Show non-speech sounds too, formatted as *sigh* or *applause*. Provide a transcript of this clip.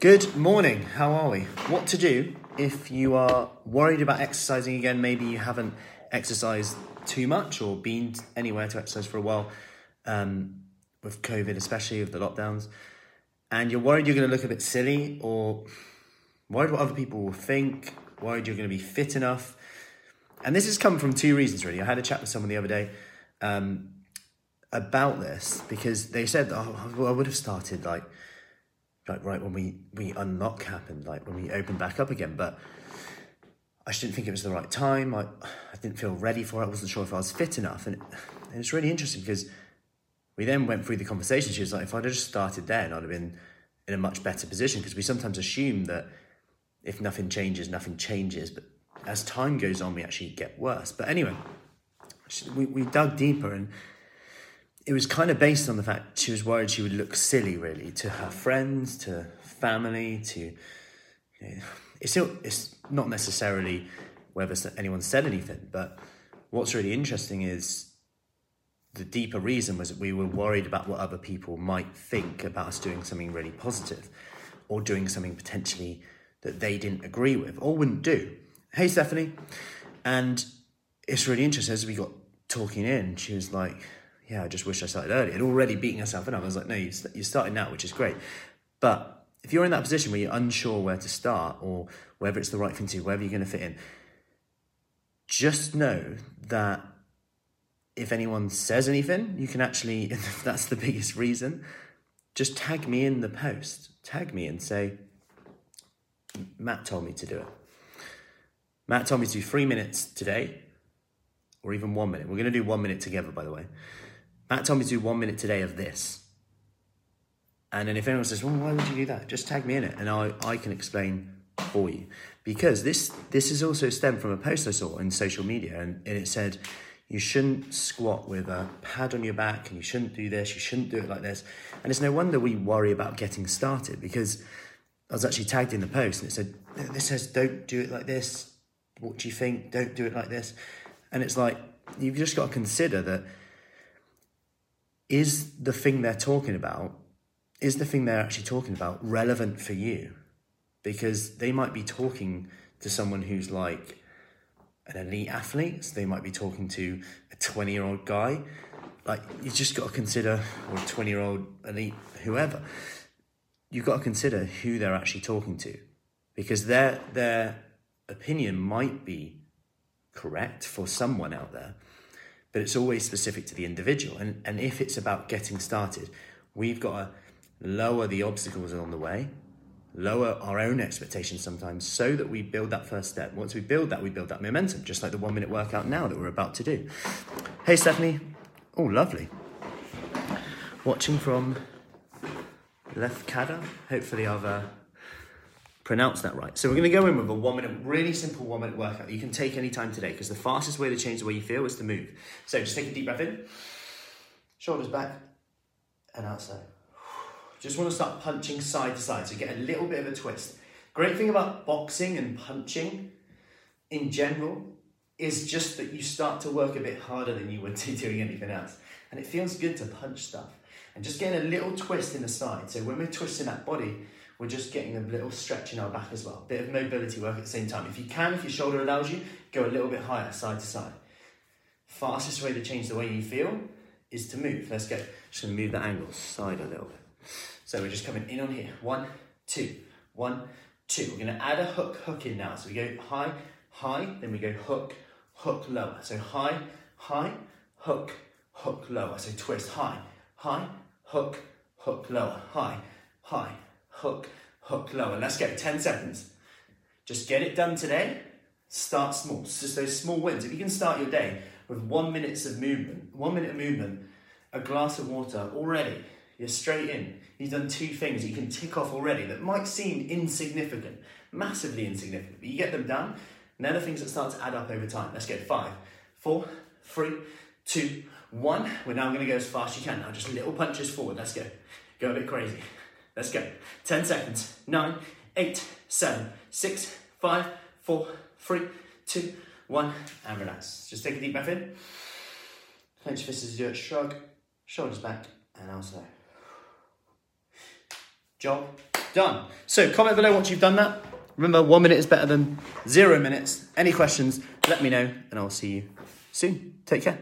Good morning. How are we? What to do if you are worried about exercising again? Maybe you haven't exercised too much or been anywhere to exercise for a while um, with COVID, especially with the lockdowns, and you're worried you're going to look a bit silly or worried what other people will think, worried you're going to be fit enough. And this has come from two reasons, really. I had a chat with someone the other day um, about this because they said, oh, I would have started like like right when we we unlock happened, like when we opened back up again. But I just didn't think it was the right time. I I didn't feel ready for it. I wasn't sure if I was fit enough, and it, it was really interesting because we then went through the conversation. She was like, if I'd have just started then, I'd have been in a much better position because we sometimes assume that if nothing changes, nothing changes. But as time goes on, we actually get worse. But anyway, we, we dug deeper and it was kind of based on the fact she was worried she would look silly, really, to her friends, to family, to. You know, it's, still, it's not necessarily whether anyone said anything, but what's really interesting is the deeper reason was that we were worried about what other people might think about us doing something really positive or doing something potentially that they didn't agree with or wouldn't do. Hey, Stephanie. And it's really interesting as we got talking in, she was like, yeah, I just wish I started early. And already beating herself up. I was like, no, you you're starting now, which is great. But if you're in that position where you're unsure where to start or whether it's the right thing to do, whether you're going to fit in, just know that if anyone says anything, you can actually, *laughs* that's the biggest reason, just tag me in the post. Tag me and say, Matt told me to do it. Matt told me to do three minutes today, or even one minute. We're going to do one minute together, by the way. Matt told me to do one minute today of this. And then if anyone says, well, why would you do that? Just tag me in it and I, I can explain for you. Because this this is also stemmed from a post I saw in social media and, and it said you shouldn't squat with a pad on your back and you shouldn't do this, you shouldn't do it like this. And it's no wonder we worry about getting started because I was actually tagged in the post and it said, this says don't do it like this. What do you think? Don't do it like this. And it's like, you've just got to consider that is the thing they're talking about, is the thing they're actually talking about relevant for you? Because they might be talking to someone who's like an elite athlete, so they might be talking to a 20 year old guy. Like, you just got to consider, or a 20 year old elite, whoever, you've got to consider who they're actually talking to. Because their, their opinion might be correct for someone out there, but it's always specific to the individual. And, and if it's about getting started, we've got to lower the obstacles along the way, lower our own expectations sometimes so that we build that first step. Once we build that, we build that momentum, just like the one minute workout now that we're about to do. Hey, Stephanie. Oh, lovely. Watching from Lefkada. Hopefully, I've uh, pronounced that right. So we're going to go in with a one minute, really simple one minute workout you can take any time today because the fastest way to change the way you feel is to move. So just take a deep breath in, shoulders back, and outside. Just want to start punching side to side, so get a little bit of a twist. Great thing about boxing and punching in general is just that you start to work a bit harder than you would *laughs* do doing anything else. And it feels good to punch stuff. And just getting a little twist in the side. So when we're twisting that body, we're just getting a little stretch in our back as well. Bit of mobility work at the same time. If you can, if your shoulder allows you, go a little bit higher, side to side. Fastest way to change the way you feel is to move. Let's go. Just gonna move the angle side a little bit. So we're just coming in on here. One, two, one, two. We're gonna add a hook, hook in now. So we go high, high, then we go hook, hook, lower. So high, high, hook, hook, lower. So twist, high, high, hook, hook, lower, high, high, hook, hook, lower. Let's go, 10 seconds. Just get it done today. Start small. It's just those small wins. If you can start your day with one minutes of movement, one minute of movement, a glass of water already, you're straight in. You've done two things you can tick off already that might seem insignificant, massively insignificant, but you get them done, and they're the things that start to add up over time. Let's go. Five, four, three, two, one. We're now going to go as fast as you can. Now, just little punches forward. Let's go. Go a bit crazy. Let's go. 10 seconds. Nine, eight, seven, six, five, four, three, two, one, and relax. Just take a deep breath in. Clench fists as you do it. Shrug, shoulders back, and outside. Job Done. So comment below once you've done that. Remember, one minute is better than zero minutes. Any questions, let me know, and I'll see you soon. Take care.